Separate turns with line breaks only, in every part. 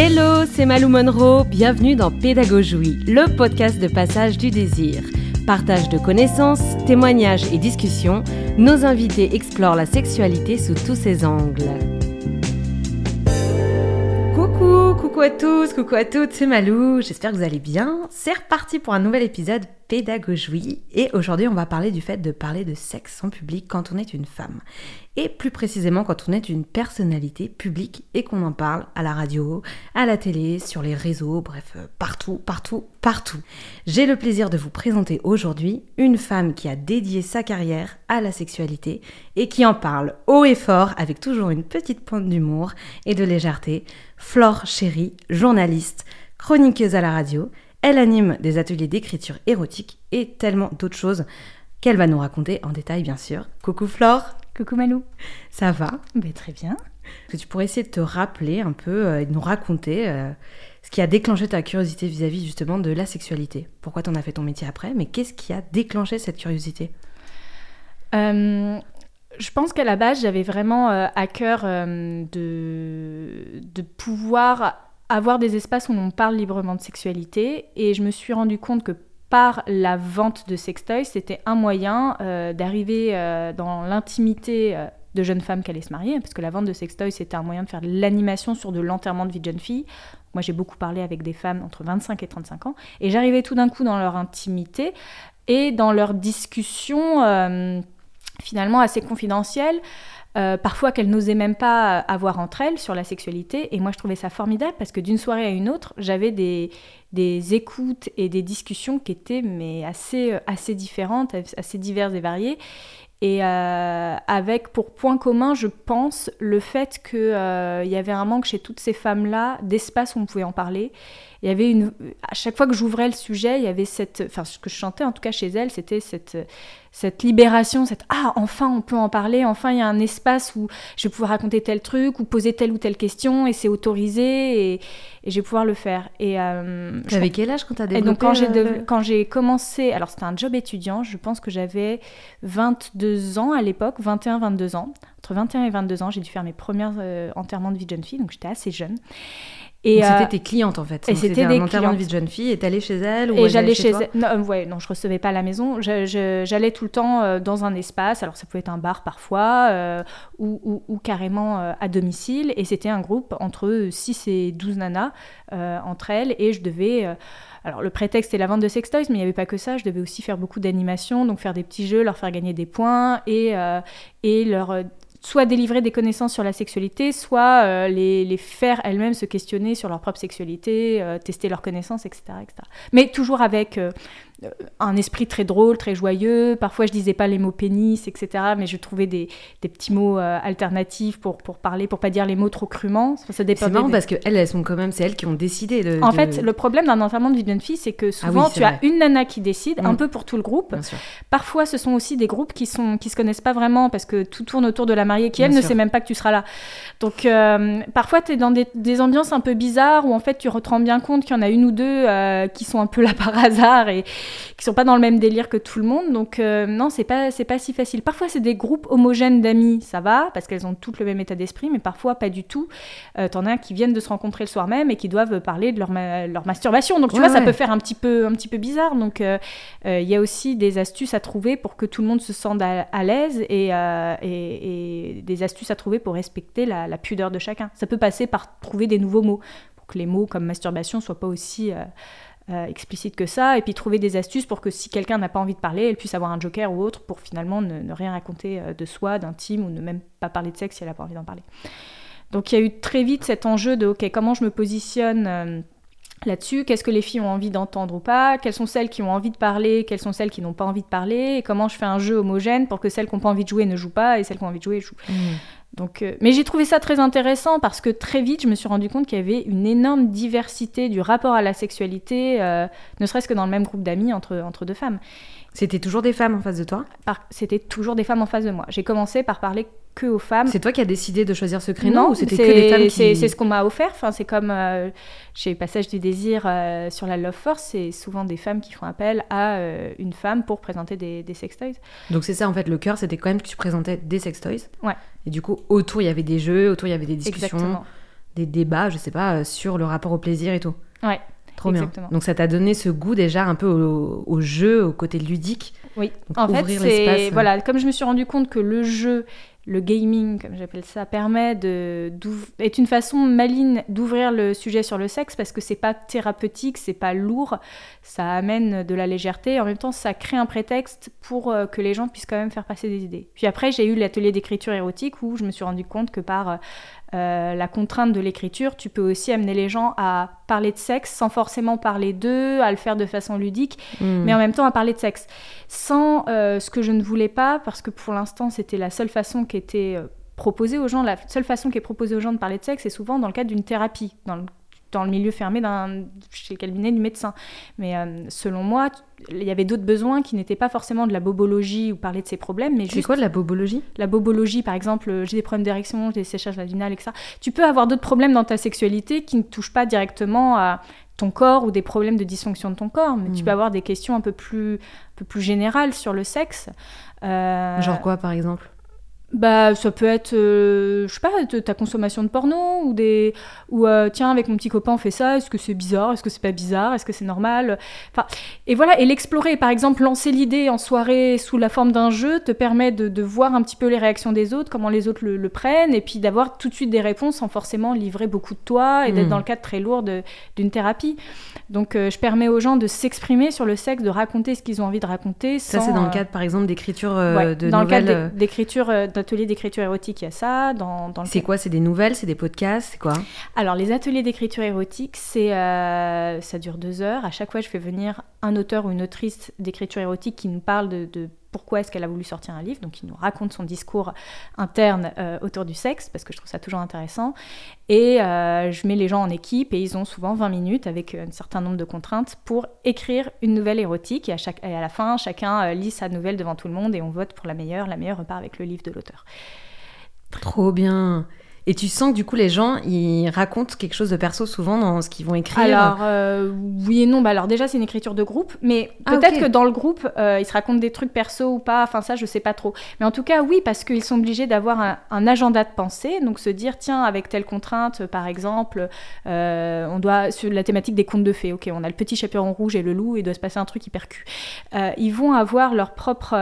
Hello, c'est Malou Monroe, bienvenue dans Pédagogie, le podcast de passage du désir. Partage de connaissances, témoignages et discussions, nos invités explorent la sexualité sous tous ses angles. Coucou, coucou à tous, coucou à toutes, c'est Malou, j'espère que vous allez bien. C'est reparti pour un nouvel épisode Pédagogie et aujourd'hui on va parler du fait de parler de sexe en public quand on est une femme et plus précisément quand on est une personnalité publique et qu'on en parle à la radio, à la télé, sur les réseaux, bref, euh, partout, partout, partout. J'ai le plaisir de vous présenter aujourd'hui une femme qui a dédié sa carrière à la sexualité et qui en parle haut et fort avec toujours une petite pointe d'humour et de légèreté. Flore Chéri, journaliste, chroniqueuse à la radio, elle anime des ateliers d'écriture érotique et tellement d'autres choses qu'elle va nous raconter en détail bien sûr. Coucou Flore
Coucou Malou.
Ça va
ben, Très bien.
Est-ce que tu pourrais essayer de te rappeler un peu euh, et de nous raconter euh, ce qui a déclenché ta curiosité vis-à-vis justement de la sexualité? Pourquoi tu en as fait ton métier après Mais qu'est-ce qui a déclenché cette curiosité?
Euh, Je pense qu'à la base, j'avais vraiment à cœur de, de pouvoir avoir des espaces où on parle librement de sexualité. Et je me suis rendu compte que par la vente de sextoys, c'était un moyen euh, d'arriver euh, dans l'intimité euh, de jeunes femmes qui allaient se marier, parce que la vente de sextoys, c'était un moyen de faire de l'animation sur de l'enterrement de vie de jeune fille. Moi, j'ai beaucoup parlé avec des femmes entre 25 et 35 ans, et j'arrivais tout d'un coup dans leur intimité et dans leurs discussions finalement assez confidentielles. parfois qu'elles n'osaient même pas avoir entre elles sur la sexualité. Et moi, je trouvais ça formidable parce que d'une soirée à une autre, j'avais des, écoutes et des discussions qui étaient mais assez, euh, assez différentes, assez diverses et variées. Et euh, avec pour point commun, je pense, le fait qu'il euh, y avait un manque chez toutes ces femmes-là d'espace où on pouvait en parler. Il y avait une, à chaque fois que j'ouvrais le sujet, il y avait cette, enfin ce que je chantais en tout cas chez elles, c'était cette, cette libération, cette ah enfin on peut en parler, enfin il y a un espace où je vais pouvoir raconter tel truc ou poser telle ou telle question et c'est autorisé et, et, je vais pouvoir le faire. Et
euh, avais quel âge quand tu as développé
et donc quand j'ai quand j'ai commencé, alors c'était un job étudiant, je pense que j'avais 22 ans à l'époque, 21 22 ans. Entre 21 et 22 ans, j'ai dû faire mes premiers euh, enterrements de vie de jeune fille, donc j'étais assez jeune.
Et c'était euh, tes clientes en fait. Et c'était un enterrement de vie de jeune fille et t'allais chez elle ou
Et j'allais chez, elle. Non, euh, ouais, non, je recevais pas à la maison. J'allais tout le temps euh, dans un espace. Alors ça pouvait être un bar parfois ou, ou, carrément à domicile. Et c'était un groupe entre 6 et 12 nanas entre elles. Et je devais. alors le prétexte est la vente de sextoys, mais il n'y avait pas que ça. Je devais aussi faire beaucoup d'animation, donc faire des petits jeux, leur faire gagner des points et, et leur soit délivrer des connaissances sur la sexualité, soit euh, les, faire elles-mêmes se questionner sur leur propre sexualité, euh, tester leurs connaissances, etc.. Mais toujours avec euh, un esprit très drôle, très joyeux. Parfois, je disais pas les mots pénis, etc. Mais je trouvais des, des petits mots euh, alternatifs pour, pour parler, pour pas dire les mots trop crûment.
Ça, c'est marrant parce que elles, elles sont quand même, c'est elles qui ont décidé de.
En fait, le problème d'un enterrement de vie d'une fille, c'est que ah souvent, tu as une nana qui décide, un mm. peu pour tout le groupe. Parfois, ce sont aussi des groupes qui sont qui se connaissent pas vraiment parce que tout tourne autour de la mariée qui, elle, ne sait même pas que tu seras là. Donc, euh, parfois, tu es dans des, des, ambiances un peu bizarres où, en fait, tu te rends bien compte qu'il y en a une ou deux qui sont un peu là par hasard et qui sont pas dans le même délire que tout le monde. Donc euh, non, c'est pas c'est pas si facile. Parfois c'est des groupes homogènes d'amis, ça va parce qu'elles ont toutes le même état d'esprit, mais parfois pas du tout. Euh, T'en as qui viennent de se rencontrer le soir même et qui doivent parler de leur, leur masturbation. Donc tu vois, ça peut faire un petit peu un petit peu bizarre. Donc euh, il y a aussi des astuces à trouver pour que tout le monde se sente à, l'aise et, et, des astuces à trouver pour respecter la, la pudeur de chacun. Ça peut passer par trouver des nouveaux mots pour que les mots comme masturbation soient pas aussi euh, explicite que ça, et puis trouver des astuces pour que si quelqu'un n'a pas envie de parler, elle puisse avoir un joker ou autre pour finalement ne, rien raconter euh, de soi, d'intime, ou ne même pas parler de sexe si elle n'a pas envie d'en parler. Donc il y a eu très vite cet enjeu de, ok, comment je me positionne euh, là-dessus, qu'est-ce que les filles ont envie d'entendre ou pas, quelles sont celles qui ont envie de parler, quelles sont celles qui n'ont pas envie de parler, et comment je fais un jeu homogène pour que celles qui n'ont pas envie de jouer ne jouent pas, et celles qui ont envie de jouer jouent. Mmh. Donc, euh, mais j'ai trouvé ça très intéressant parce que très vite, je me suis rendu compte qu'il y avait une énorme diversité du rapport à la sexualité, euh, ne serait-ce que dans le même groupe d'amis entre, entre deux femmes.
C'était toujours des femmes en face de toi?
C'était toujours des femmes en face de moi. J'ai commencé par parler que aux femmes.
C'est toi qui as décidé de choisir ce créneau ou c'était que des femmes
qui... C'est ce qu'on m'a offert. Enfin, c'est comme euh, chez Passage du désir euh, sur la Love Force, c'est souvent des femmes qui font appel à euh, une femme pour présenter des, des sextoys.
Donc c'est ça en fait, le cœur, c'était quand même que tu présentais des sextoys.
Ouais.
Et du coup, autour, il y avait des jeux, autour, il y avait des discussions. des débats, je sais pas, sur le rapport au plaisir et tout.
Ouais.
Trop bien. Donc ça t'a donné ce goût déjà un peu au, jeu, au côté ludique.
Oui. en fait, c'est voilà, comme je me suis rendu compte que le jeu le gaming, comme j'appelle ça, permet de est une façon maligne d'ouvrir le sujet sur le sexe parce que c'est pas thérapeutique, c'est pas lourd, ça amène de la légèreté. en même temps, ça crée un prétexte pour euh, que les gens puissent quand même faire passer des idées. Puis après, j'ai eu l'atelier d'écriture érotique où je me suis rendu compte que par euh, la contrainte de l'écriture, tu peux aussi amener les gens à parler de sexe sans forcément parler d'eux, à le faire de façon ludique, hmm. mais en même temps à parler de sexe. Sans euh, ce que je ne voulais pas, parce que pour l'instant c'était la seule façon qui était euh, proposée aux gens, la seule façon qui est proposée aux gens de parler de sexe, c'est souvent dans le cadre d'une thérapie, dans le dans le milieu fermé chez le cabinet du médecin. Mais euh, selon moi, il y avait d'autres besoins qui n'étaient pas forcément de la bobologie ou parler de ses problèmes, mais
C'est quoi de la bobologie?
La bobologie, par exemple, euh, j'ai des problèmes d'érection, j'ai des séchages vaginales, etc. Tu peux avoir d'autres problèmes dans ta sexualité qui ne touchent pas directement à ton corps ou des problèmes de dysfonction de ton corps, mais tu hmm. peux avoir des questions un peu plus, un peu plus générales sur le sexe.
Euh... Genre quoi, par exemple?
Bah, ça peut être, euh, je sais pas, ta consommation de porno ou des, ou euh, tiens, avec mon petit copain on fait ça. Est-ce que c'est bizarre Est-ce que c'est pas bizarre Est-ce que c'est normal? Enfin, et voilà, et l'explorer, par exemple, lancer l'idée en soirée sous la forme d'un jeu te permet de, de, voir un petit peu les réactions des autres, comment les autres le, prennent, et puis d'avoir tout de suite des réponses sans forcément livrer beaucoup de toi et d'être hmm. dans le cadre très lourd d'une thérapie. Donc, euh, je permets aux gens de s'exprimer sur le sexe, de raconter ce qu'ils ont envie de raconter.
ça, c'est dans le cadre, par exemple, d'écriture ouais, de dans le cadre
d'écriture ateliers d'écriture érotique, il y a ça. Dans, dans
c'est quoi C'est des nouvelles C'est des podcasts C'est quoi
Alors, les ateliers d'écriture érotique, c'est, euh, ça dure deux heures. À chaque fois, je fais venir un auteur ou une autrice d'écriture érotique qui nous parle de, pourquoi est-ce qu'elle a voulu sortir un livre, donc qui nous raconte son discours interne euh, autour du sexe, parce que je trouve ça toujours intéressant. Et euh, je mets les gens en équipe et ils ont souvent 20 minutes avec un certain nombre de contraintes pour écrire une nouvelle érotique. Et à, chaque, et à la fin, chacun lit sa nouvelle devant tout le monde et on vote pour la meilleure. La meilleure repart avec le livre de l'auteur.
Trop bien. Et tu sens que du coup les gens ils racontent quelque chose de perso souvent dans ce qu'ils vont écrire.
Alors euh, oui et non. Bah alors déjà c'est une écriture de groupe, mais ah, peut-être que dans le groupe euh, ils se racontent des trucs perso ou pas. Enfin ça je sais pas trop. Mais en tout cas oui parce qu'ils sont obligés d'avoir un, agenda de pensée, donc se dire tiens avec telle contrainte par exemple euh, on doit sur la thématique des contes de fées. Ok on a le petit chaperon rouge et le loup et il doit se passer un truc hyper cul. ils vont avoir leur propre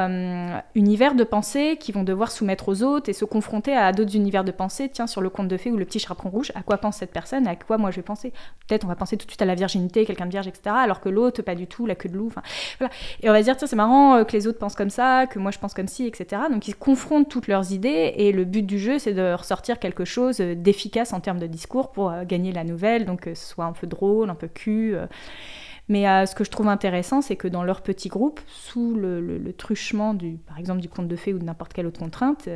univers de pensée qu'ils vont devoir soumettre aux autres et se confronter à d'autres univers de pensée. Tiens sur le conte de fées ou le petit chaperon rouge, à quoi pense cette personne, à quoi moi je vais penser? Peut-être on va penser tout de suite à la virginité, quelqu'un de vierge, etc. Alors que l'autre, pas du tout, la queue de loup. Voilà. Et on va se dire, tiens, c'est marrant euh, que les autres pensent comme ça, que moi je pense comme ci, etc. Donc ils confrontent toutes leurs idées et le but du jeu, c'est de ressortir quelque chose d'efficace en termes de discours pour euh, gagner la nouvelle, donc que ce soit un peu drôle, un peu cul. Euh. Mais ce que je trouve intéressant, c'est que dans leur petit groupe, sous le, truchement, du, par exemple, du conte de fées ou de n'importe quelle autre contrainte,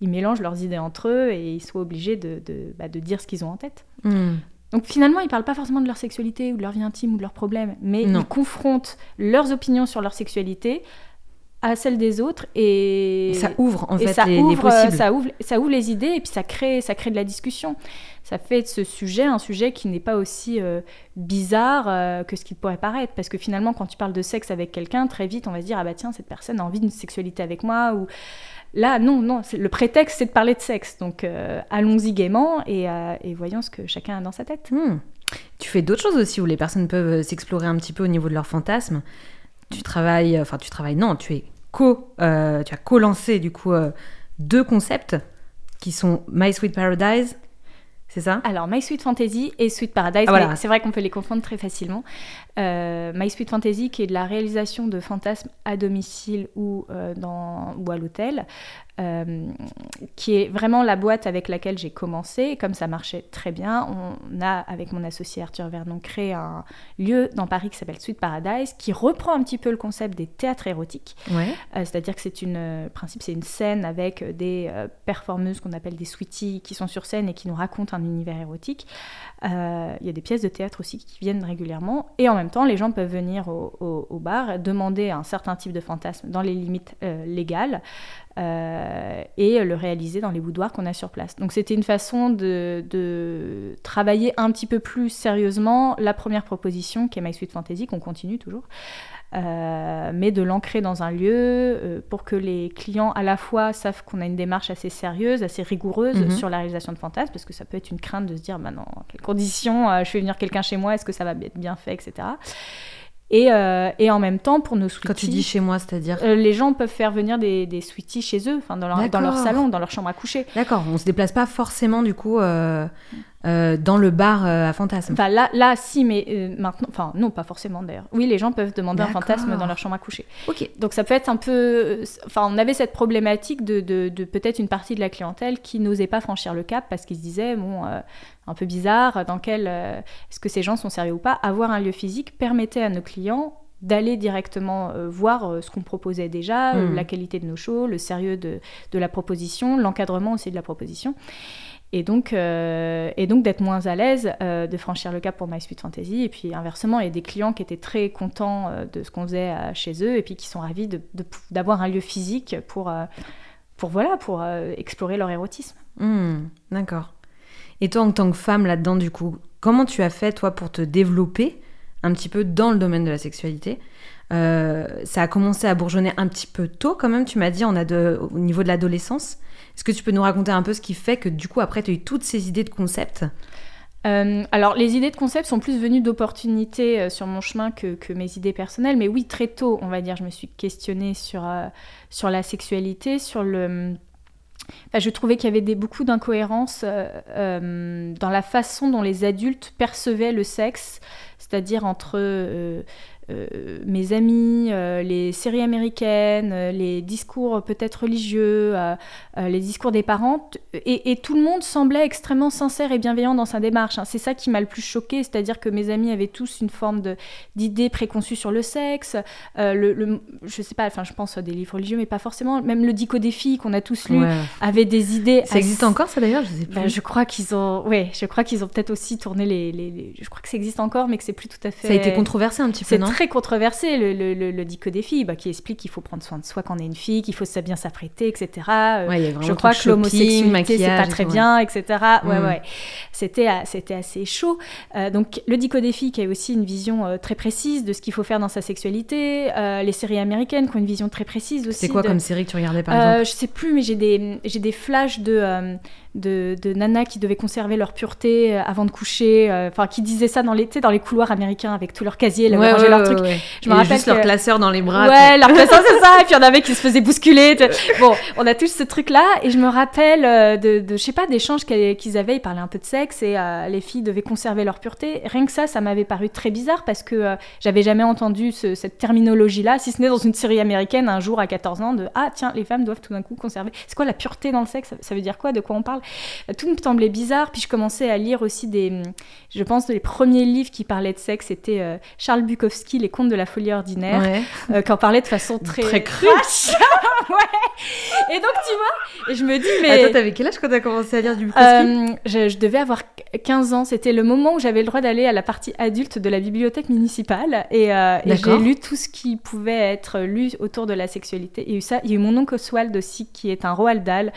ils mélangent leurs idées entre eux et ils sont obligés de, de, bah, de dire ce qu'ils ont en tête. Hmm. Donc finalement, ils parlent pas forcément de leur sexualité ou de leur vie intime ou de leurs problèmes, mais ils confrontent leurs opinions sur leur sexualité à celles des autres et,
ça ouvre en fait ça les, ouvre, possibles.
Ça ouvre, ça ouvre les idées et puis ça crée, ça crée de la discussion. Ça fait de ce sujet un sujet qui n'est pas aussi euh, bizarre euh, que ce qu'il pourrait paraître. Parce que finalement, quand tu parles de sexe avec quelqu'un, très vite, on va se dire ah bah tiens, cette personne a envie d'une sexualité avec moi ou Là, non, non, le prétexte, c'est de parler de sexe. Donc, euh, allons-y gaiement et, voyons ce que chacun a dans sa tête.
Hmm. Tu fais d'autres choses aussi où les personnes peuvent s'explorer un petit peu au niveau de leurs fantasmes. Tu travailles, enfin, tu travailles, non, tu es co, tu as co-lancé du coup deux concepts qui sont My Sweet Paradise c'est ça?
Alors, My Sweet Fantasy et Sweet Paradise, ah, c'est vrai qu'on peut les confondre très facilement. Euh, My Sweet Fantasy, qui est de la réalisation de fantasmes à domicile ou, euh, dans, ou à l'hôtel, euh, qui est vraiment la boîte avec laquelle j'ai commencé. comme ça marchait très bien, on a, avec mon associé Arthur Vernon, créé un lieu dans Paris qui s'appelle Sweet Paradise, qui reprend un petit peu le concept des théâtres érotiques. C'est-à-dire que c'est une, principe, c'est une scène avec des performeuses qu'on appelle des sweeties qui sont sur scène et qui nous racontent un univers érotique. Il y a des pièces de théâtre aussi qui viennent régulièrement. Et en même temps, les gens peuvent venir au, bar, demander un certain type de fantasme dans les limites euh, légales euh, et le réaliser dans les boudoirs qu'on a sur place. Donc c'était une façon de, travailler un petit peu plus sérieusement la première proposition qui est My Sweet Fantasy, qu'on continue toujours. mais de l'ancrer dans un lieu pour que les clients à la fois savent qu'on a une démarche assez sérieuse, assez rigoureuse mhm. sur la réalisation de fantasmes, parce que ça peut être une crainte de se dire, bah non, quelles conditions, je fais venir quelqu'un chez moi, est-ce que ça va être bien fait, etc. Et, euh, et, en même temps, pour nos sweeties...
Quand tu dis chez moi, c'est-à-dire
euh, Les gens peuvent faire venir des, des sweeties chez eux, dans leur, dans leur salon, dans leur chambre à coucher.
D'accord, on se déplace pas forcément du coup euh, euh, dans le bar euh, à fantasme.
Enfin, là, là, si, mais euh, maintenant, enfin, non, pas forcément d'ailleurs. Oui, les gens peuvent demander un fantasme dans leur chambre à coucher.
Ok.
Donc, ça peut être un peu. Enfin, on avait cette problématique de, de, peut-être une partie de la clientèle qui n'osait pas franchir le cap parce qu'ils se disaient, bon, un peu bizarre, dans quel. Est-ce que ces gens sont sérieux ou pas? Avoir un lieu physique permettait à nos clients d'aller directement voir ce qu'on proposait déjà, hmm. la qualité de nos shows, le sérieux de, de la proposition, l'encadrement aussi de la proposition et donc, euh, donc d'être moins à l'aise euh, de franchir le cap pour My Sweet Fantasy. Et puis inversement, il y a des clients qui étaient très contents euh, de ce qu'on faisait chez eux et puis qui sont ravis d'avoir un lieu physique pour, pour, voilà, pour explorer leur érotisme.
Hmm, d'accord. Et toi, en tant que femme là-dedans, du coup, comment tu as fait, toi, pour te développer un petit peu dans le domaine de la sexualité? Ça a commencé à bourgeonner un petit peu tôt quand même, tu m'as dit, on a au niveau de l'adolescence. Est-ce que tu peux nous raconter un peu ce qui fait que du coup après tu as eu toutes ces idées de concept?
Euh, alors, les idées de concept sont plus venues d'opportunités euh, sur mon chemin que, mes idées personnelles. Mais oui, très tôt, on va dire, je me suis questionnée sur, euh, sur la sexualité, sur le... Enfin, je trouvais qu'il y avait beaucoup d'incohérences dans la façon dont les adultes percevaient le sexe, c'est-à-dire entre euh, mes amis, euh, les séries américaines, euh, les discours peut-être religieux, les discours des parents, et, tout le monde semblait extrêmement sincère et bienveillant dans sa démarche. Hein. C'est ça qui m'a le plus choqué, c'est-à-dire que mes amis avaient tous une forme d'idée préconçue sur le sexe. le, je sais pas, enfin je pense à des livres religieux, mais pas forcément. Même le Dico des filles qu'on a tous lu avait des idées.
Ça existe encore ça d'ailleurs, je sais
ben, je crois qu'ils ont, ouais, je crois qu'ils ont peut-être aussi tourné les, les, Je crois que ça existe encore, mais que c'est plus tout à fait.
Ça a été controversé un petit peu, non?
Très controversé, le, le, le, dico des filles, bah, qui explique qu'il faut prendre soin de soi quand on est une fille, qu'il faut bien s'apprêter, etc.
Euh,
je crois que l'homosexualité, c'est pas très bien, etc. Ouais, mm. ouais. C'était, c'était assez chaud. Euh, donc, le dico des filles qui a aussi une vision euh, très précise de ce qu'il faut faire dans sa sexualité. les séries américaines qui ont une vision très précise aussi.
C'est quoi comme série que tu regardais, par exemple?
Je sais plus, mais j'ai des, j'ai des flashs de de, de nanas qui devaient conserver leur pureté euh, avant de coucher, euh, enfin qui disaient ça dans les, dans les couloirs américains avec tous leurs casiers, là,
ouais,
leur truc.
Je me rappelle juste leur classeur dans les bras.
Ouais, leur classeur c'est ça, et puis il y en avait qui se faisaient bousculer. Bon, on a tous ce truc là, et je me rappelle euh, de, de je sais pas, d'échanges qu'ils avaient, ils parlaient un peu de sexe et les filles devaient conserver leur pureté. Rien que ça, ça m'avait paru très bizarre parce que j'avais jamais entendu cette terminologie là, si ce n'est dans une série américaine un jour à 14 ans de ah tiens les femmes doivent tout d'un coup conserver. C'est quoi la pureté dans le sexe? Ça veut dire quoi? De quoi on parle? Tout me semblait bizarre. Puis je commençais à lire aussi des. Je pense les premiers livres qui parlaient de sexe, c'était euh, Charles Bukowski, Les contes de la folie ordinaire, euh, qui en parlait de façon très.
Très crue.
ouais. Et donc, tu vois, et je me dis, mais.
Attends, t'avais quel âge quand t'as commencé à lire du Bukowski euh,
je, devais avoir 15 ans. C'était le moment où j'avais le droit d'aller à la partie adulte de la bibliothèque municipale. Et, j'ai lu tout ce qui pouvait être lu autour de la sexualité. Il y a eu ça. Il y a eu mon oncle Oswald aussi, qui est un Roald Dahl,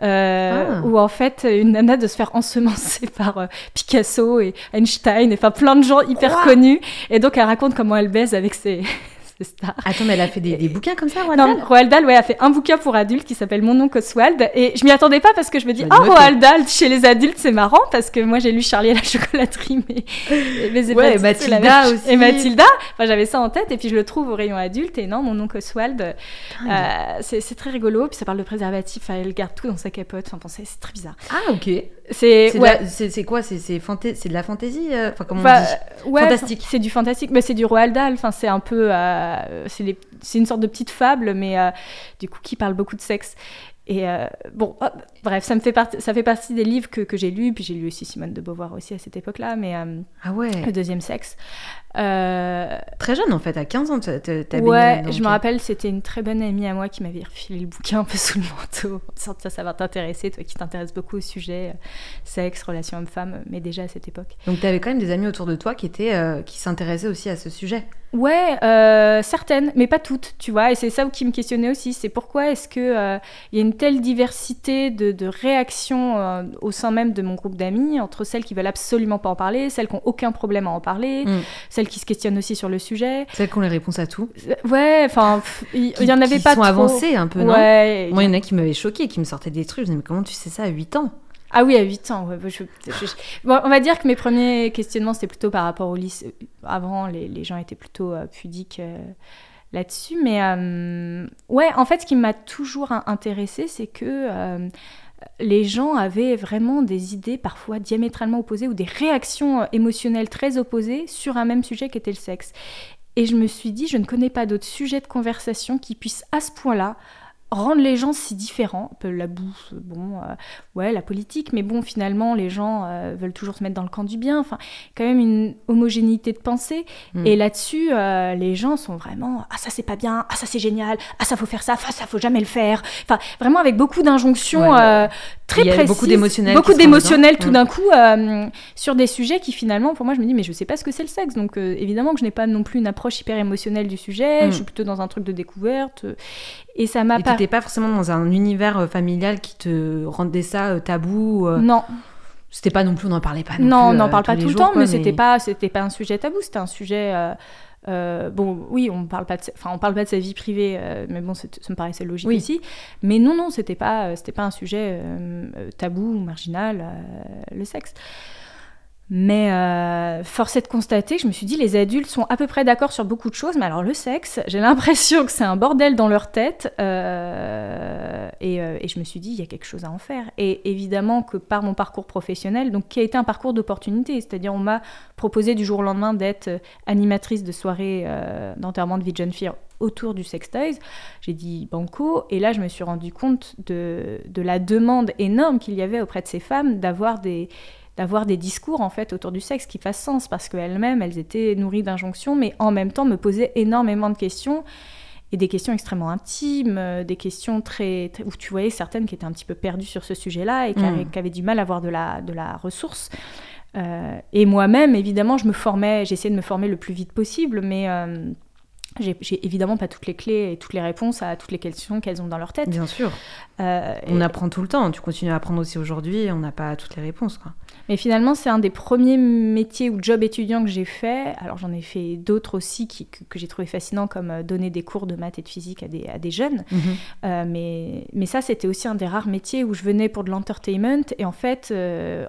ah. où en fait, une nana de se faire ensemencer par euh, Picasso et Einstein, et enfin plein de gens hyper connus. Et donc elle raconte comment elle baise avec ses,
Attends, mais elle a fait des, bouquins comme ça, Roald
Dahl Non, Roald Dahl, ouais, a fait un bouquin pour adultes qui s'appelle Mon oncle Oswald. Et je m'y attendais pas parce que je me dis, oh, Roald Dahl, chez les adultes, c'est marrant parce que moi, j'ai lu Charlie et la chocolaterie, mais.
mais ouais, Mathilda aussi.
Et Mathilda, enfin, j'avais ça en tête et puis je le trouve au rayon adulte. Et non, Mon oncle Oswald, euh, c'est très rigolo. Puis ça parle de préservatif, elle garde tout dans sa capote. Enfin, c'est très bizarre.
Ah, ok. C'est ouais. quoi? C'est de la fantaisie euh, Enfin, comment on dit?
ouais, Fantastique. C'est du fantastique, mais c'est du Roald Dahl. Enfin, c'est un peu. Euh, c'est une sorte de petite fable, mais euh, du coup, qui parle beaucoup de sexe. Et euh, bon, bref, ça, me fait partie, ça fait partie des livres que, que j'ai lus, puis j'ai lu aussi Simone de Beauvoir aussi à cette époque-là, mais euh,
ah ouais.
le deuxième sexe.
Euh, très jeune en fait, à 15 ans, tu as
Ouais, je me rappelle, c'était une très bonne amie à moi qui m'avait refilé le bouquin un peu sous le manteau. Ça, ça va t'intéresser, toi qui t'intéresses beaucoup au sujet sexe, relations hommes-femmes, mais déjà à cette époque.
Donc tu avais quand même des amis autour de toi qui, étaient, qui s'intéressaient aussi à ce sujet
Ouais, certaines, mais pas toutes, tu vois, et c'est ça qui me questionnait aussi, c'est pourquoi est-ce qu'il il y a une telle diversité de, réactions euh, au sein même de mon groupe d'amis, entre celles qui veulent absolument pas en parler, celles qui n'ont aucun problème à en parler, mm. celles celles qui se questionnent aussi sur le sujet.
Celles qui ont les réponses à tout.
Ouais, enfin, il y, en avait pas
trop.
Qui
sont avancées un peu, ouais, non Moi, il y en a qui m'avaient choqué, qui me sortaient des trucs. Je me disais, mais comment tu sais ça à 8 ans
ah oui, à 8 ans. bon, on va dire que mes premiers questionnements, c'était plutôt par rapport au lycée. Avant, les, les gens étaient plutôt euh, pudiques euh, là-dessus. Mais euh, ouais, en fait, ce qui m'a toujours intéressé, c'est que les gens avaient vraiment des idées parfois diamétralement opposées ou des réactions émotionnelles très opposées sur un même sujet qui était le sexe. Et je me suis dit, je ne connais pas d'autres sujets de conversation qui puissent à ce point-là rendre les gens si différents. Un peu la bouffe, bon, euh, ouais, la politique, mais bon, finalement, les gens euh, veulent toujours se mettre dans le camp du bien. Enfin, quand même une homogénéité de pensée. Hmm. Et là-dessus, euh, les gens sont vraiment ah ça c'est pas bien, ah ça c'est génial, ah ça faut faire ça, ah ça faut jamais le faire. Enfin, vraiment avec beaucoup d'injonctions très précises,
beaucoup d'émotionnel,
beaucoup d'émotionnel tout hmm. d'un coup sur des sujets qui finalement, pour moi, je me dis mais je sais pas ce que c'est le sexe, donc évidemment que je n'ai pas non plus une approche hyper émotionnelle du sujet. Je hmm. suis plutôt dans un truc de découverte. Et ça m'a
pas. pas forcément dans un univers euh, familial qui te rendait ça euh, tabou. Euh.
Non.
C'était pas non plus, on n'en parlait pas.
Non, non on n'en parle pas tout le temps, mais, c'était pas, c'était pas un sujet tabou. C'était un sujet. bon, oui, on parle pas de, enfin, on parle pas de sa vie privée, mais bon, ça me paraissait logique oui. aussi. Mais non, non, c'était pas, c'était pas un sujet tabou ou marginal, le sexe. Mais euh, force est de constater je me suis dit, les adultes sont à peu près d'accord sur beaucoup de choses, mais alors le sexe, j'ai l'impression que c'est un bordel dans leur tête. Euh, euh, et, je me suis dit, il y a quelque chose à en faire. Et évidemment que par mon parcours professionnel, donc qui a été un parcours d'opportunité, c'est-à-dire on m'a proposé du jour au lendemain d'être animatrice de soirée d'enterrement de vie de jeune autour du sextoys. J'ai dit banco, et là je me suis rendu compte de, de la demande énorme qu'il y avait auprès de ces femmes d'avoir des d'avoir des discours en fait autour du sexe qui fassent sens parce qu'elles-mêmes elles étaient nourries d'injonctions mais en même temps me posaient énormément de questions et des questions extrêmement intimes, euh, des questions très, où tu voyais certaines qui étaient un petit peu perdues sur ce sujet-là et qui, hmm. avaient, du mal à avoir de la, de la ressource. Euh, et moi-même, évidemment, je me formais, j'essayais de me former le plus vite possible, mais euh, j'ai évidemment pas toutes les clés et toutes les réponses à toutes les questions qu'elles ont dans leur tête.
Bien sûr. Euh, on apprend tout le temps. Tu continues à apprendre aussi aujourd'hui. On n'a pas toutes les réponses. Quoi.
Mais finalement, c'est un des premiers métiers ou jobs étudiants que j'ai fait. Alors j'en ai fait d'autres aussi qui, que, j'ai trouvé fascinants, comme euh, donner des cours de maths et de physique à des, à des jeunes. Mhm. Euh, mais, mais ça, c'était aussi un des rares métiers où je venais pour de l'entertainment. Et en fait,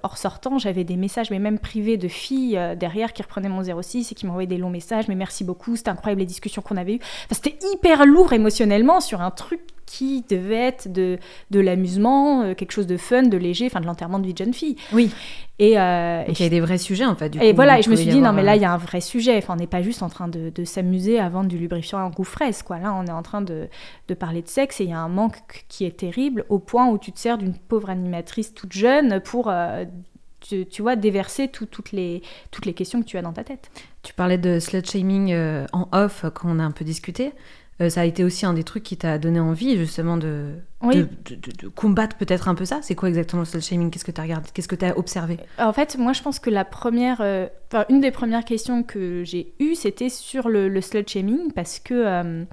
hors sortant, j'avais des messages, mais même privés, de filles derrière qui reprenaient mon 06 et qui m'envoyaient des longs messages. Mais merci beaucoup, c'était incroyable les discussions qu'on avait eues. c'était hyper lourd émotionnellement sur un truc qui devait être de, de l'amusement, euh, quelque chose de fun, de léger, enfin de l'enterrement de vie de jeune fille.
Oui. Et, euh, il y a des vrais sujets en fait.
Du et voilà, et je me suis dit, non mais là euh, il y a un vrai sujet, enfin on n'est pas juste en train de, de s'amuser à vendre du lubrifiant en goût fraise, quoi. Là on est en train de, de parler de sexe et il y a un manque qui est terrible au point où tu te sers d'une pauvre animatrice toute jeune pour... tu, tu, vois, déverser toutes, les, toutes les questions que tu as dans ta tête.
Tu parlais de slut shaming en off quand on a un peu discuté. Euh, ça a été aussi un des trucs qui t'a donné envie justement de, de, combattre peut-être un peu ça. C'est quoi exactement le slut shaming? Qu'est-ce que tu as regardé? Qu'est-ce que tu as observé?
En fait, moi je pense que la première, euh, une des premières questions que j'ai eues, c'était sur le, le, slut shaming parce que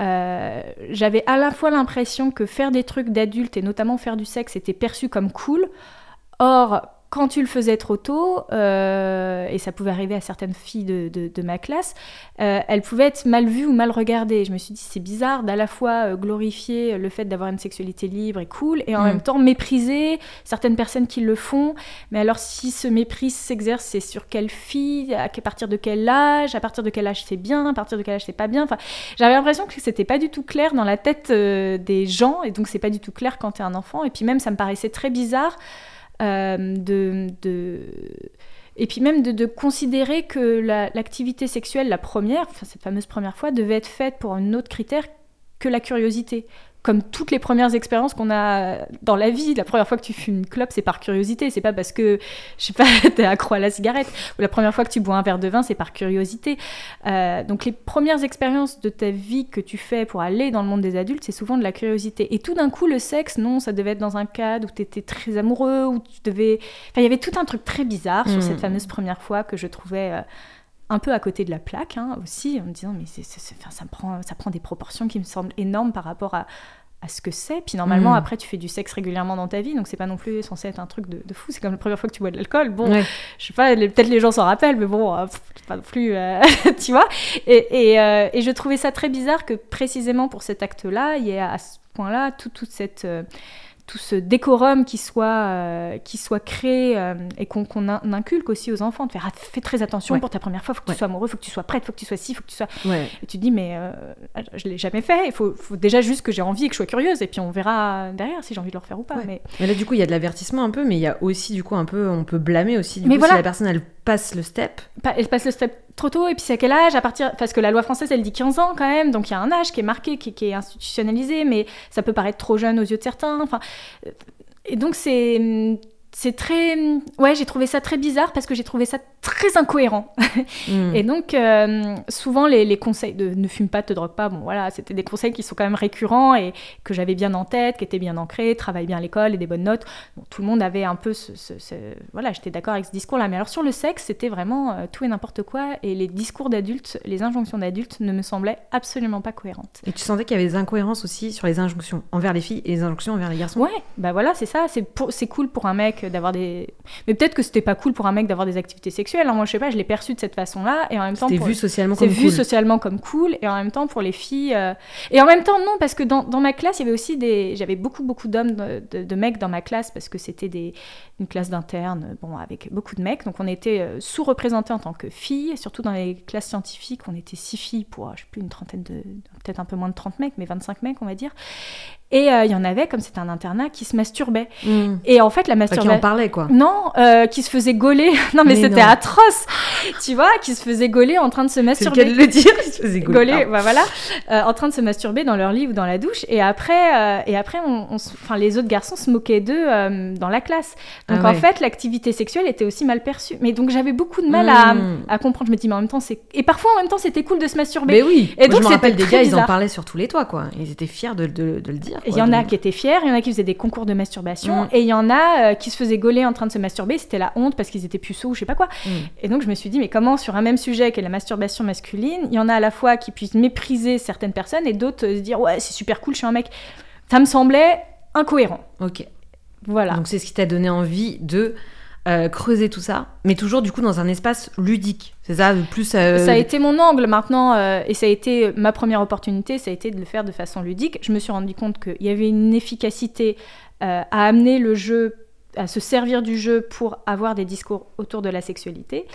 euh, j'avais à la fois l'impression que faire des trucs d'adultes et notamment faire du sexe était perçu comme cool. Or, quand tu le faisais trop tôt, euh, et ça pouvait arriver à certaines filles de, ma classe, euh, elles pouvaient être mal vues ou mal regardées. Je me suis dit, c'est bizarre d'à la fois euh, glorifier le fait d'avoir une sexualité libre et cool, et en mm. même temps mépriser certaines personnes qui le font. Mais alors, si ce mépris s'exerce, c'est sur quelle fille, à partir de quel âge, à partir de quel âge c'est bien, à partir de quel âge c'est pas bien. Enfin, j'avais l'impression que c'était pas du tout clair dans la tête des gens, et donc c'est pas du tout clair quand tu es un enfant. Et puis même, ça me paraissait très bizarre. Euh, de, et puis même de, considérer que l'activité sexuelle, la première, cette fameuse première fois, devait être faite pour un autre critère que la curiosité comme toutes les premières expériences qu'on a dans la vie, la première fois que tu fumes une clope, c'est par curiosité, c'est pas parce que, je sais pas, t'es accro à la cigarette, ou la première fois que tu bois un verre de vin, c'est par curiosité. Euh, donc les premières expériences de ta vie que tu fais pour aller dans le monde des adultes, c'est souvent de la curiosité. Et tout d'un coup, le sexe, non, ça devait être dans un cadre où tu étais très amoureux, où tu devais... Enfin, il y avait tout un truc très bizarre sur cette hmm. fameuse première fois que je trouvais... Euh, un peu à côté de la plaque hein, aussi, en me disant mais ça, prend, ça prend des proportions qui me semblent énormes par rapport à, à ce que c'est. Puis normalement, mm. après, tu fais du sexe régulièrement dans ta vie, donc c'est pas non plus censé être un truc de, fou. C'est comme la première fois que tu bois de l'alcool. Bon, je sais pas, peut-être les gens s'en rappellent, mais bon, euh, pas non plus, euh, tu vois. Et, euh, et, je trouvais ça très bizarre que précisément pour cet acte-là, il y ait à ce point-là toute cette tout ce décorum qui soit, euh, qui soit créé euh, et qu'on inculque aussi aux enfants, de faire ah, fais très attention pour ta première fois, faut que tu sois amoureux, faut que tu sois prête, faut que tu sois ci, faut que tu sois. Et tu te dis mais euh, je l'ai jamais fait, il faut, faut, déjà juste que j'ai envie et que je sois curieuse et puis on verra derrière si j'ai envie de le refaire ou pas. Mais...
là du coup il y a de l'avertissement un peu, mais il y a aussi du coup un peu on peut blâmer aussi du mais coup, si la personne elle passe le step.
Elle passe le step trop tôt et puis c'est à quel âge? À partir parce que la loi française elle dit 15 ans quand même donc il y a un âge qui est marqué qui, qui, est institutionnalisé mais ça peut paraître trop jeune aux yeux de certains enfin et donc c'est c'est très. Ouais, j'ai trouvé ça très bizarre parce que j'ai trouvé ça très incohérent. Mm. Et donc, euh, souvent, les, conseils de ne fume pas, te drogue pas, bon voilà, c'était des conseils qui sont quand même récurrents et que j'avais bien en tête, qui étaient bien ancrés, travaille bien à l'école et des bonnes notes. tout le monde avait un peu ce. Voilà, j'étais d'accord avec ce discours-là. Mais alors, sur le sexe, c'était vraiment euh, tout et n'importe quoi. Et les discours d'adultes, les injonctions d'adultes ne me semblaient absolument pas cohérentes.
Et tu sentais qu'il y avait des incohérences aussi sur les injonctions envers les filles et les injonctions envers les garçons?
Ouais, bah voilà, c'est ça. C'est cool pour un mec d'avoir des. Mais peut-être que c'était pas cool pour un mec d'avoir des activités sexuelles. Hein. Moi, je sais pas, je l'ai perçu de cette façon-là. Et en même temps.
C'était vu socialement comme
cool. vu socialement comme cool. Et en même temps, pour les filles. Euh, et en même temps, non, parce que dans, dans ma classe, il y avait aussi des. J'avais beaucoup, beaucoup d'hommes, de, de, mecs dans ma classe, parce que c'était des... une classe d'internes, bon, avec beaucoup de mecs. Donc on était euh, sous-représentés en tant que filles. surtout dans les classes scientifiques, on était six filles pour, je sais plus, une trentaine de. Peut-être un peu moins de 30 mecs, mais 25 mecs, on va dire. Et euh, il y en avait, comme c'était un internat, qui se masturbaient. Hmm. Et en fait, la masturbation.
qui en parlait, quoi.
Non, euh, qui se faisait gauler. non, mais, c'était atroce. tu vois, qui se faisait gauler en train de se masturber.
C'est le le dire, ils se faisaient
gauler. bah, voilà. Euh, en train de se masturber dans leur lit ou dans la douche. Et après, et après on, enfin, les autres garçons se moquaient d'eux dans la classe. Donc ah en fait, l'activité sexuelle était aussi mal perçue. Mais donc j'avais beaucoup de mal à, hmm. à, comprendre. Je me dis, mais en même temps, c'est. Et parfois, en même temps, c'était cool de se masturber.
Mais oui. Et donc, je me rappelle des gars, ils en parlaient sur tous les toits, quoi. Ils étaient fiers de, de, de le dire.
Il y en a qui étaient fiers, il y en a qui faisaient des concours de masturbation, mm. et il y en a euh, qui se faisaient gauler en train de se masturber, c'était la honte parce qu'ils étaient puceaux ou je sais pas quoi. Mm. Et donc je me suis dit, mais comment sur un même sujet qu'est la masturbation masculine, il y en a à la fois qui puissent mépriser certaines personnes et d'autres se dire, ouais, c'est super cool, je suis un mec. Ça me semblait incohérent.
Ok. Voilà. Donc c'est ce qui t'a donné envie de euh, creuser tout ça, mais toujours du coup dans un espace ludique. C'est ça, plus.
Euh, ça a été mon angle maintenant, euh, et ça a été ma première opportunité, ça a été de le faire de façon ludique. Je me suis rendu compte qu'il y avait une efficacité à amener le jeu, à se servir du jeu pour avoir des discours autour de la sexualité.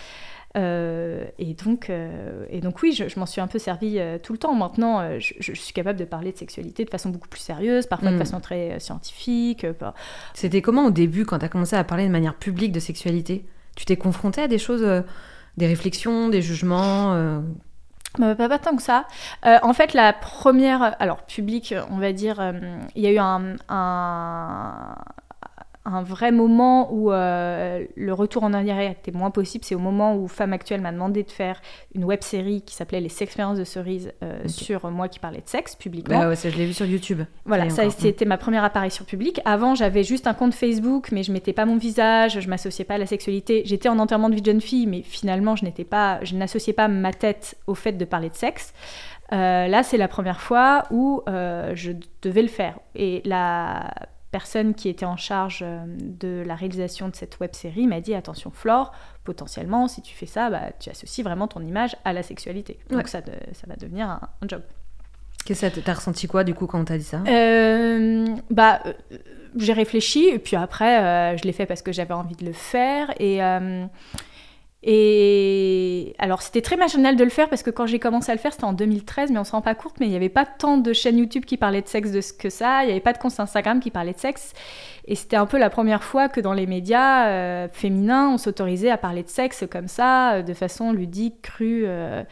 Euh, et, donc, euh, et donc oui, je, m'en suis un peu servi euh, tout le temps. Maintenant, je, suis capable de parler de sexualité de façon beaucoup plus sérieuse, parfois de mm. façon très scientifique.
C'était comment au début quand tu as commencé à parler de manière publique de sexualité? Tu t'es confronté à des choses, des réflexions, des jugements
pas, pas, tant que ça. en fait, la première, alors publique, on va dire, il y a eu un, un vrai moment où euh, le retour en arrière était moins possible, c'est au moment où Femme Actuelle m'a demandé de faire une web série qui s'appelait Les expériences de cerise euh, sur moi qui parlais de sexe publiquement.
Bah ouais, ça je l'ai vu sur YouTube.
Voilà, ça c'était ma première apparition publique. Avant j'avais juste un compte Facebook, mais je mettais pas mon visage, je m'associais pas à la sexualité. J'étais en enterrement de vie de jeune fille, mais finalement je n'étais pas, je n'associais pas ma tête au fait de parler de sexe. Euh, là, c'est la première fois où je devais le faire. Et la personne qui était en charge euh, de la réalisation de cette web série m'a dit attention Flore, potentiellement si tu fais ça, bah, tu associes vraiment ton image à la sexualité. Donc ça, ça va devenir un, job.
Qu'est-ce que t'as ressenti quoi du coup quand t'as dit ça?
Euh, Bah euh, j'ai réfléchi et puis après je l'ai fait parce que j'avais envie de le faire et et alors, c'était très machinal de le faire parce que quand j'ai commencé à le faire, c'était en 2013, mais on se rend pas compte, mais il n'y avait pas tant de chaînes YouTube qui parlaient de sexe de ce que ça, il n'y avait pas de compte Instagram qui parlait de sexe. Et c'était un peu la première fois que dans les médias euh, féminins, on s'autorisait à parler de sexe comme ça, euh, de façon ludique, crue. Euh,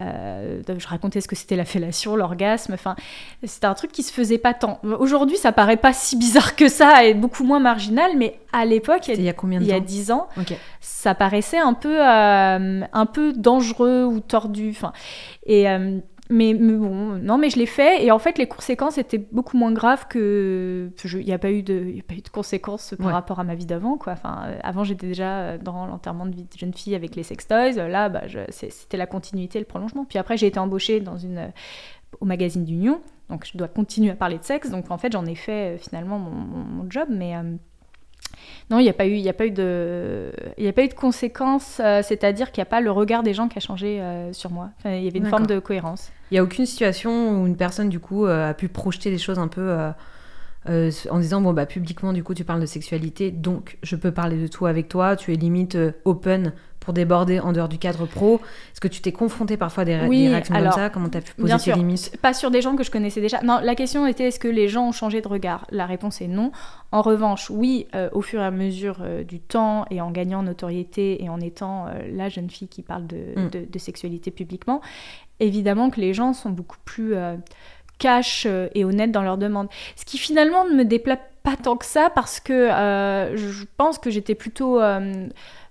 euh, je racontais ce que c'était la fellation, l'orgasme. Enfin, c'était un truc qui se faisait pas tant. Aujourd'hui, ça paraît pas si bizarre que ça et beaucoup moins marginal, mais à l'époque, il, y a combien de il y a 10 ans, ça paraissait un peu, euh, un peu dangereux ou tordu. Enfin, et euh, mais, bon, non, mais je l'ai fait. Et en fait, les conséquences étaient beaucoup moins graves que. Il n'y a, pas eu de, a pas eu de conséquences par rapport à ma vie d'avant. Quoi. Enfin, euh, avant, j'étais déjà euh, dans l'enterrement de vie de jeune fille avec les sextoys. Là, bah, c'était la continuité, le prolongement. Puis après, j'ai été embauchée dans une, au magazine d'Union Donc je dois continuer à parler de sexe. Donc en fait, j'en ai fait finalement mon, job, mais non, il n'y a pas eu, il a pas eu de, il a pas eu de conséquences. C'est-à-dire qu'il n'y a pas le regard des gens qui a changé sur moi. il y avait une forme de cohérence.
Il n'y a aucune situation où une personne du coup a pu projeter des choses un peu euh, en disant bon bah publiquement du coup tu parles de sexualité donc je peux parler de tout avec toi tu es limite euh, open pour déborder en dehors du cadre pro. Est-ce que tu t'es confronté parfois des, réactions comme ça? Comment tu as pu poser tes limites?
Pas sur des gens que je connaissais déjà. Non la question était est-ce que les gens ont changé de regard? La réponse est non. En revanche oui euh, au fur et à mesure du temps et en gagnant notoriété et en étant la jeune fille qui parle de, mm. de, sexualité publiquement évidemment que les gens sont beaucoup plus cash euh, et honnête dans leurs demandes. Ce qui finalement ne me déplaît pas tant que ça parce que euh, je pense que j'étais plutôt...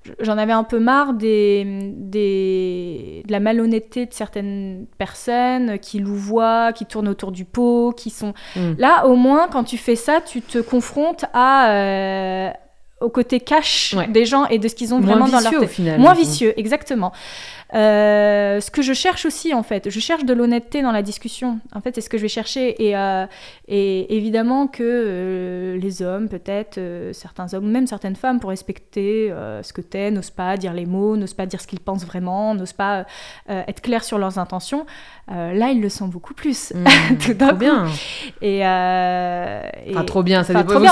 Euh, j'en avais un peu marre des, des, de la malhonnêteté de certaines personnes qui louvoient, qui tournent autour du pot, qui sont... Hmm. Là, au moins, quand tu fais ça, tu te confrontes à... au côté cash des gens et de ce qu'ils ont vraiment dans leur tête. Moins vicieux, exactement. Euh, ce que je cherche aussi, en fait, je cherche de l'honnêteté dans la discussion. En fait, c'est ce que je vais chercher. Et, euh, et évidemment que euh, les hommes, peut-être, certains hommes, même certaines femmes, pour respecter ce que t'es, n'osent pas dire les mots, n'osent pas dire ce qu'ils pensent vraiment, n'osent pas être clairs sur leurs intentions. là, ils le sont beaucoup plus.
Mmh, tout trop bien.
Et,
Enfin, trop bien, ça dépend. Faut que tu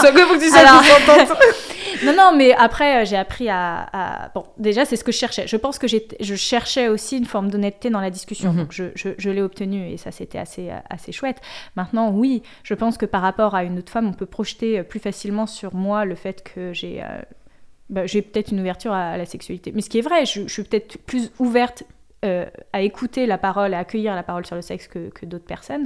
non, non, mais après, j'ai appris à, à, Bon, déjà, c'est ce que je cherchais. Je pense que je cherche cherchais aussi une forme d'honnêteté dans la discussion. Mhm. Donc je, je, l'ai obtenue et ça c'était assez, assez chouette. Maintenant, oui, je pense que par rapport à une autre femme, on peut projeter plus facilement sur moi le fait que j'ai euh, bah, j'ai peut-être une ouverture à, la sexualité. Mais ce qui est vrai, je, suis peut-être plus ouverte euh, à écouter la parole, à accueillir la parole sur le sexe que, que d'autres personnes.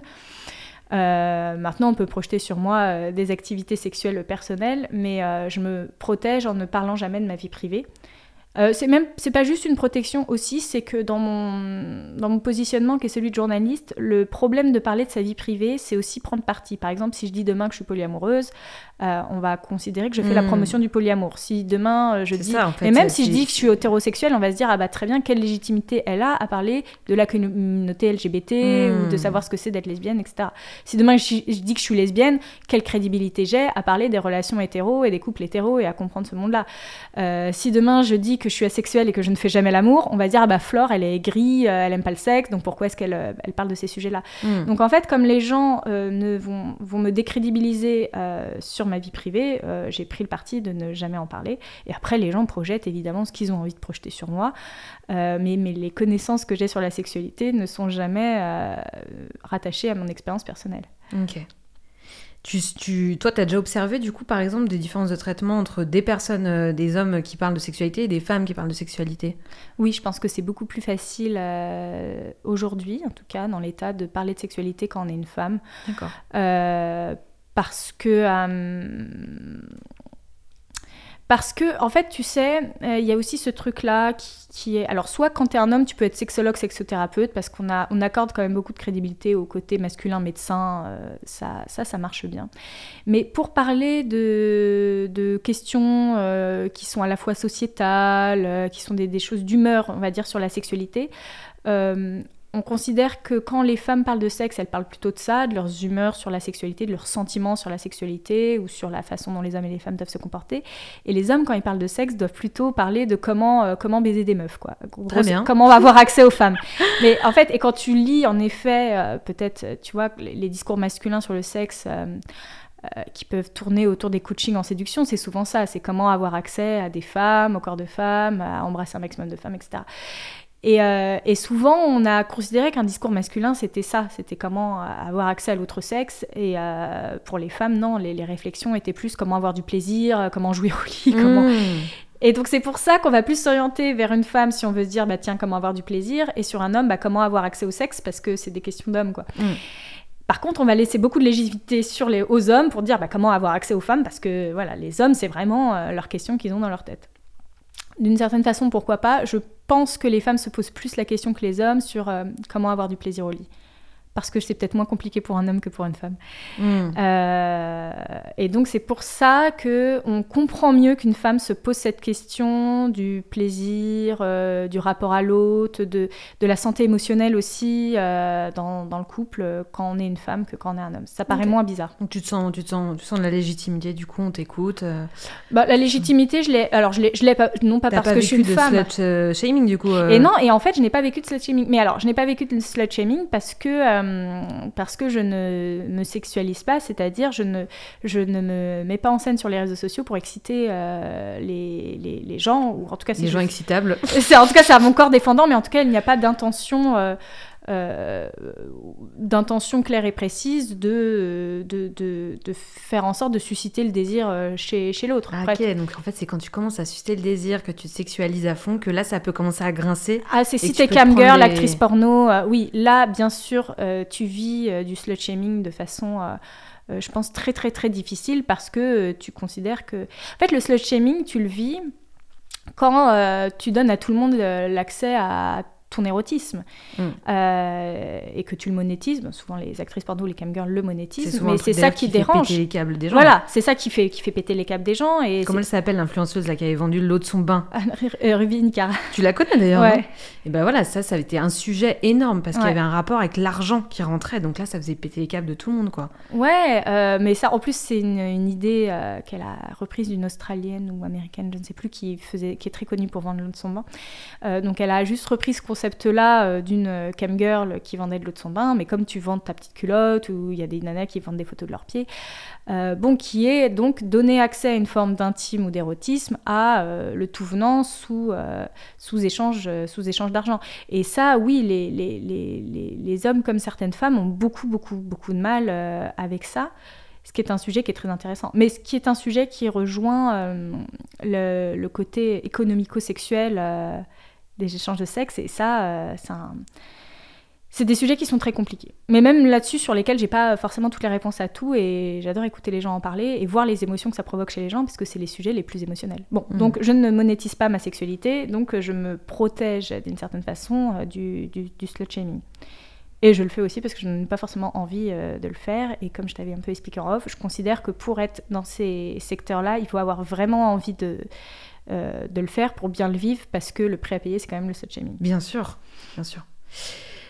Euh, maintenant, on peut projeter sur moi des activités sexuelles personnelles, mais je me protège en ne parlant jamais de ma vie privée. Euh, c'est même, c'est pas juste une protection aussi, c'est que dans mon, dans mon positionnement qui est celui de journaliste, le problème de parler de sa vie privée, c'est aussi prendre parti. Par exemple, si je dis demain que je suis polyamoureuse, euh, on va considérer que je fais la hmm. promotion du polyamour. Si demain euh, je dis, et même si je dis que je suis hétérosexuelle, on va se dire ah bah très bien, quelle légitimité elle a à parler de la communauté LGBT ou de hmm. savoir ce que c'est d'être lesbienne, etc. Si demain je, dis que je suis lesbienne, quelle crédibilité j'ai à parler des relations hétéros et des couples hétéros et à comprendre ce monde-là? Si demain je dis que je suis asexuelle et que je ne fais jamais l'amour, on va dire ah bah Flore elle est gris, elle aime pas le sexe, donc pourquoi est-ce qu'elle elle parle de ces sujets-là? Hmm. Donc en fait comme les gens ne vont, vont me décrédibiliser sur ma vie privée, euh, j'ai pris le parti de ne jamais en parler. Et après, les gens projettent évidemment ce qu'ils ont envie de projeter sur moi. Euh, mais, mais, les connaissances que j'ai sur la sexualité ne sont jamais euh, rattachées à mon expérience personnelle.
Ok. Tu, tu, toi, tu as déjà observé, du coup, par exemple, des différences de traitement entre des personnes, des hommes qui parlent de sexualité et des femmes qui parlent de sexualité?
Oui, je pense que c'est beaucoup plus facile aujourd'hui, en tout cas, dans l'état, de parler de sexualité quand on est une femme.
D'accord
parce que euh, parce que en fait tu sais euh, il y a aussi ce truc là qui, est alors soit quand tu es un homme tu peux être sexologue sexothérapeute parce qu'on a on accorde quand même beaucoup de crédibilité au côté masculin médecin euh, ça, ça ça marche bien. Mais pour parler de, de questions qui sont à la fois sociétales qui sont des, des choses d'humeur on va dire sur la sexualité on considère que quand les femmes parlent de sexe, elles parlent plutôt de ça, de leurs humeurs sur la sexualité, de leurs sentiments sur la sexualité ou sur la façon dont les hommes et les femmes doivent se comporter. Et les hommes, quand ils parlent de sexe, doivent plutôt parler de comment, euh, comment baiser des meufs, quoi. Comment on va avoir accès aux femmes. Mais en fait, et quand tu lis, en effet, euh, peut-être, tu vois, les, discours masculins sur le sexe. Euh, qui peuvent tourner autour des coachings en séduction, c'est souvent ça, c'est comment avoir accès à des femmes, au corps de femmes, à embrasser un maximum de femmes, etc. Euh, et, souvent, on a considéré qu'un discours masculin, c'était ça, c'était comment avoir accès à l'autre sexe. Et euh, pour les femmes, non, les, réflexions étaient plus comment avoir du plaisir, comment jouer au lit, comment... Mmh. Et donc c'est pour ça qu'on va plus s'orienter vers une femme si on veut se dire, bah tiens, comment avoir du plaisir, et sur un homme, bah, comment avoir accès au sexe, parce que c'est des questions d'hommes, quoi. Mmh. Par contre, on va laisser beaucoup de légitimité sur les, aux hommes pour dire bah, comment avoir accès aux femmes, parce que voilà, les hommes, c'est vraiment euh, leurs questions qu'ils ont dans leur tête d'une certaine façon, pourquoi pas? Je pense que les femmes se posent plus la question que les hommes sur euh, comment avoir du plaisir au lit. Parce que c'est peut-être moins compliqué pour un homme que pour une femme. Hmm. Euh, et donc c'est pour ça que on comprend mieux qu'une femme se pose cette question du plaisir, euh, du rapport à l'autre, de, de, la santé émotionnelle aussi euh, dans, dans, le couple quand on est une femme que quand on est un homme. Ça paraît moins bizarre.
Donc tu te sens, tu te sens, tu sens de la légitimité du coup, on t'écoute.
Bah, la légitimité, je l'ai. Alors je l'ai, je l'ai pas, non pas parce que je suis une
de
femme.
Slut shaming du coup.
Et non, et en fait je n'ai pas vécu de slut shaming. Mais alors je n'ai pas vécu de slut shaming parce que euh, parce que je ne me sexualise pas, c'est-à-dire je ne, je ne me mets pas en scène sur les réseaux sociaux pour exciter euh, les, les, les, gens, ou en tout cas...
Les gens excitables.
C'est, en tout cas, c'est à mon corps défendant, mais en tout cas, il n'y a pas d'intention... Euh, d'intention claire et précise de de, de, de, faire en sorte de susciter le désir euh, chez, chez l'autre.
Ah, ok, donc en fait c'est quand tu commences à susciter le désir, que tu te sexualises à fond, que là ça peut commencer à grincer.
Ah c'est si t'es camgirl, des... l'actrice porno, euh, oui, là bien sûr tu vis du slut shaming de façon... je pense très très très difficile parce que tu considères que... En fait le slut shaming tu le vis quand tu donnes à tout le monde l'accès à ton érotisme mm. euh, et que tu le monétises. souvent les actrices porno, les camgirls le monétisent, mais c'est ça qui, dérange.
Fait péter les câbles des gens.
Voilà, c'est ça qui fait qui fait péter les câbles des gens. Et
comment elle s'appelle l'influenceuse là qui avait vendu l'eau de son bain
euh, Rubin Cara.
Tu la connais d'ailleurs. Ouais. et ben voilà, ça ça avait été un sujet énorme parce qu'il y avait un rapport avec l'argent qui rentrait. Donc là, ça faisait péter les câbles de tout le monde quoi.
Ouais, euh, mais ça en plus c'est une, une, idée qu'elle a reprise d'une australienne ou américaine, je ne sais plus, qui faisait qui est très connue pour vendre l'eau de son bain. donc elle a juste repris ce concept-là euh, d'une euh, camgirl qui vendait de l'eau de son bain, mais comme tu vends ta petite culotte ou il y a des nanas qui vendent des photos de leurs pieds, euh, bon, qui est donc donner accès à une forme d'intime ou d'érotisme à le tout venant sous, sous échange, sous échange d'argent. Et ça, oui, les, les, les, les, hommes comme certaines femmes ont beaucoup, beaucoup, beaucoup de mal avec ça ce qui est un sujet qui est très intéressant. Mais ce qui est un sujet qui rejoint le, le, côté économico-sexuel des échanges de sexe. Et ça, euh, c'est des sujets qui sont très compliqués. Mais même là-dessus, sur lesquels j'ai pas forcément toutes les réponses à tout, et j'adore écouter les gens en parler et voir les émotions que ça provoque chez les gens, parce que c'est les sujets les plus émotionnels. Bon, mmh. donc je ne monétise pas ma sexualité, donc je me protège d'une certaine façon euh, du, du, du slut shaming. Et je le fais aussi parce que je n'ai pas forcément envie euh, de le faire. Et comme je t'avais un peu expliqué en off, je considère que pour être dans ces secteurs-là, il faut avoir vraiment envie de, euh, de le faire pour bien le vivre parce que le prêt à payer, c'est quand même le slut shaming.
Bien sûr, bien sûr.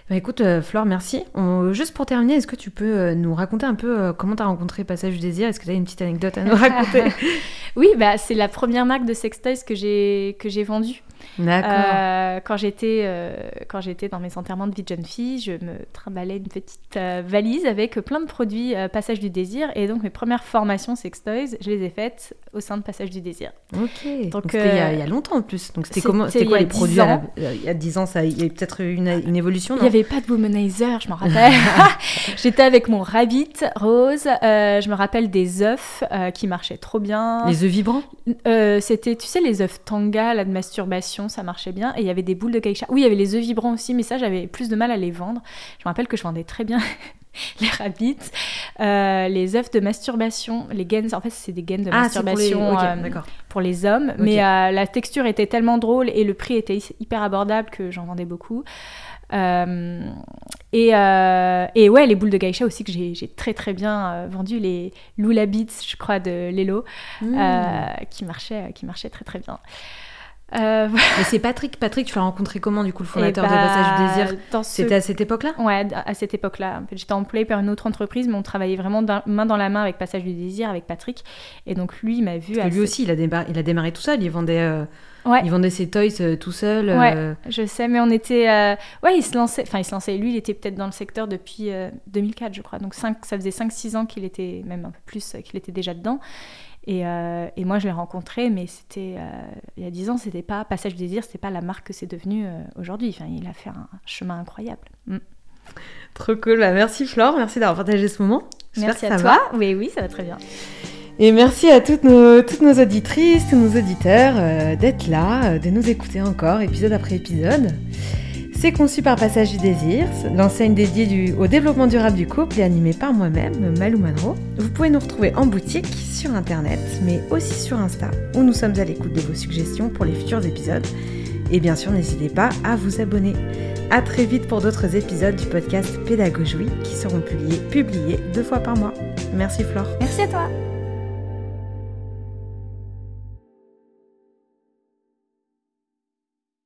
Bah écoute, euh, Flore, merci. juste pour terminer, est-ce que tu peux euh, nous raconter un peu comment tu as rencontré Passage du Désir? Est-ce que tu as une petite anecdote à nous raconter?
Oui, bah, c'est la première marque de sextoys que j'ai vendue. Euh, quand j'étais euh, quand j'étais dans mes enterrements de vie de jeune fille, je me trimballais une petite euh, valise avec plein de produits Passage du Désir et donc mes premières formations Sex Toys, je les ai faites au sein de Passage du Désir.
Ok. Donc c'était il, y a longtemps en plus. Donc c'était comment C'était quoi les produits Il y a 10 ans, ça il y a peut-être une, une, évolution.
Il n'y avait pas de womanizer, je m'en rappelle. j'étais avec mon rabbit rose. je me rappelle des œufs qui marchaient trop bien.
Les œufs vibrants?
C'était tu sais les œufs tanga, la de masturbation ça marchait bien. Et il y avait des boules de geisha. Oui, il y avait les œufs vibrants aussi, mais ça, j'avais plus de mal à les vendre. Je me rappelle que je vendais très bien les rabbits, euh, les œufs de masturbation, les gaines, en fait c'est des gaines de ah, masturbation pour les, euh, pour les, hommes, mais euh, la texture était tellement drôle et le prix était hyper abordable que j'en vendais beaucoup. et, et, ouais, les boules de geisha aussi que j'ai très très bien vendu, les Lula Beats, je crois, de Lelo, mmh. qui, marchaient, qui marchaient très très bien.
Euh... Mais c'est Patrick. Patrick, tu l'as rencontré comment, du coup, le fondateur de Passage du Désir C'était à cette époque-là?
Ouais, à cette époque-là. J'étais employée par une autre entreprise, mais on travaillait vraiment main dans la main avec Passage du Désir, avec Patrick. Et donc, lui, il m'a vu.
Lui aussi, il a, démarré, il a démarré tout seul. Il vendait. Euh, ouais. Il vendait ses toys euh, tout seul.
Ouais, euh. je sais, mais on était. Ouais, il se lançait. Enfin, il se lançait. Lui, il était peut-être dans le secteur depuis 2004, je crois. Donc, 5... ça faisait 5-6 ans qu'il était, même un peu plus, qu'il était déjà dedans. Euh, et, moi, je l'ai rencontré, mais c'était euh, il y a dix ans, c'était pas Passage du Désir, c'était pas la marque que c'est devenu euh, aujourd'hui. Enfin, il a fait un chemin incroyable. Mm.
Trop cool. Bah, merci Flore, merci d'avoir partagé ce moment.
Merci à toi. Oui, oui, ça va très bien.
Et merci à toutes nos, toutes nos auditrices, tous nos auditeurs d'être là, de nous écouter encore, épisode après épisode. C'est conçu par Passage du Désir, l'enseigne dédiée au développement durable du couple et animée par moi-même, Malou Manro. Vous pouvez nous retrouver en boutique, sur internet, mais aussi sur Insta, où nous sommes à l'écoute de vos suggestions pour les futurs épisodes. Et bien sûr, n'hésitez pas à vous abonner. À très vite pour d'autres épisodes du podcast Pédagogie qui seront publiés, publiés deux fois par mois. Merci Flore.
Merci à toi.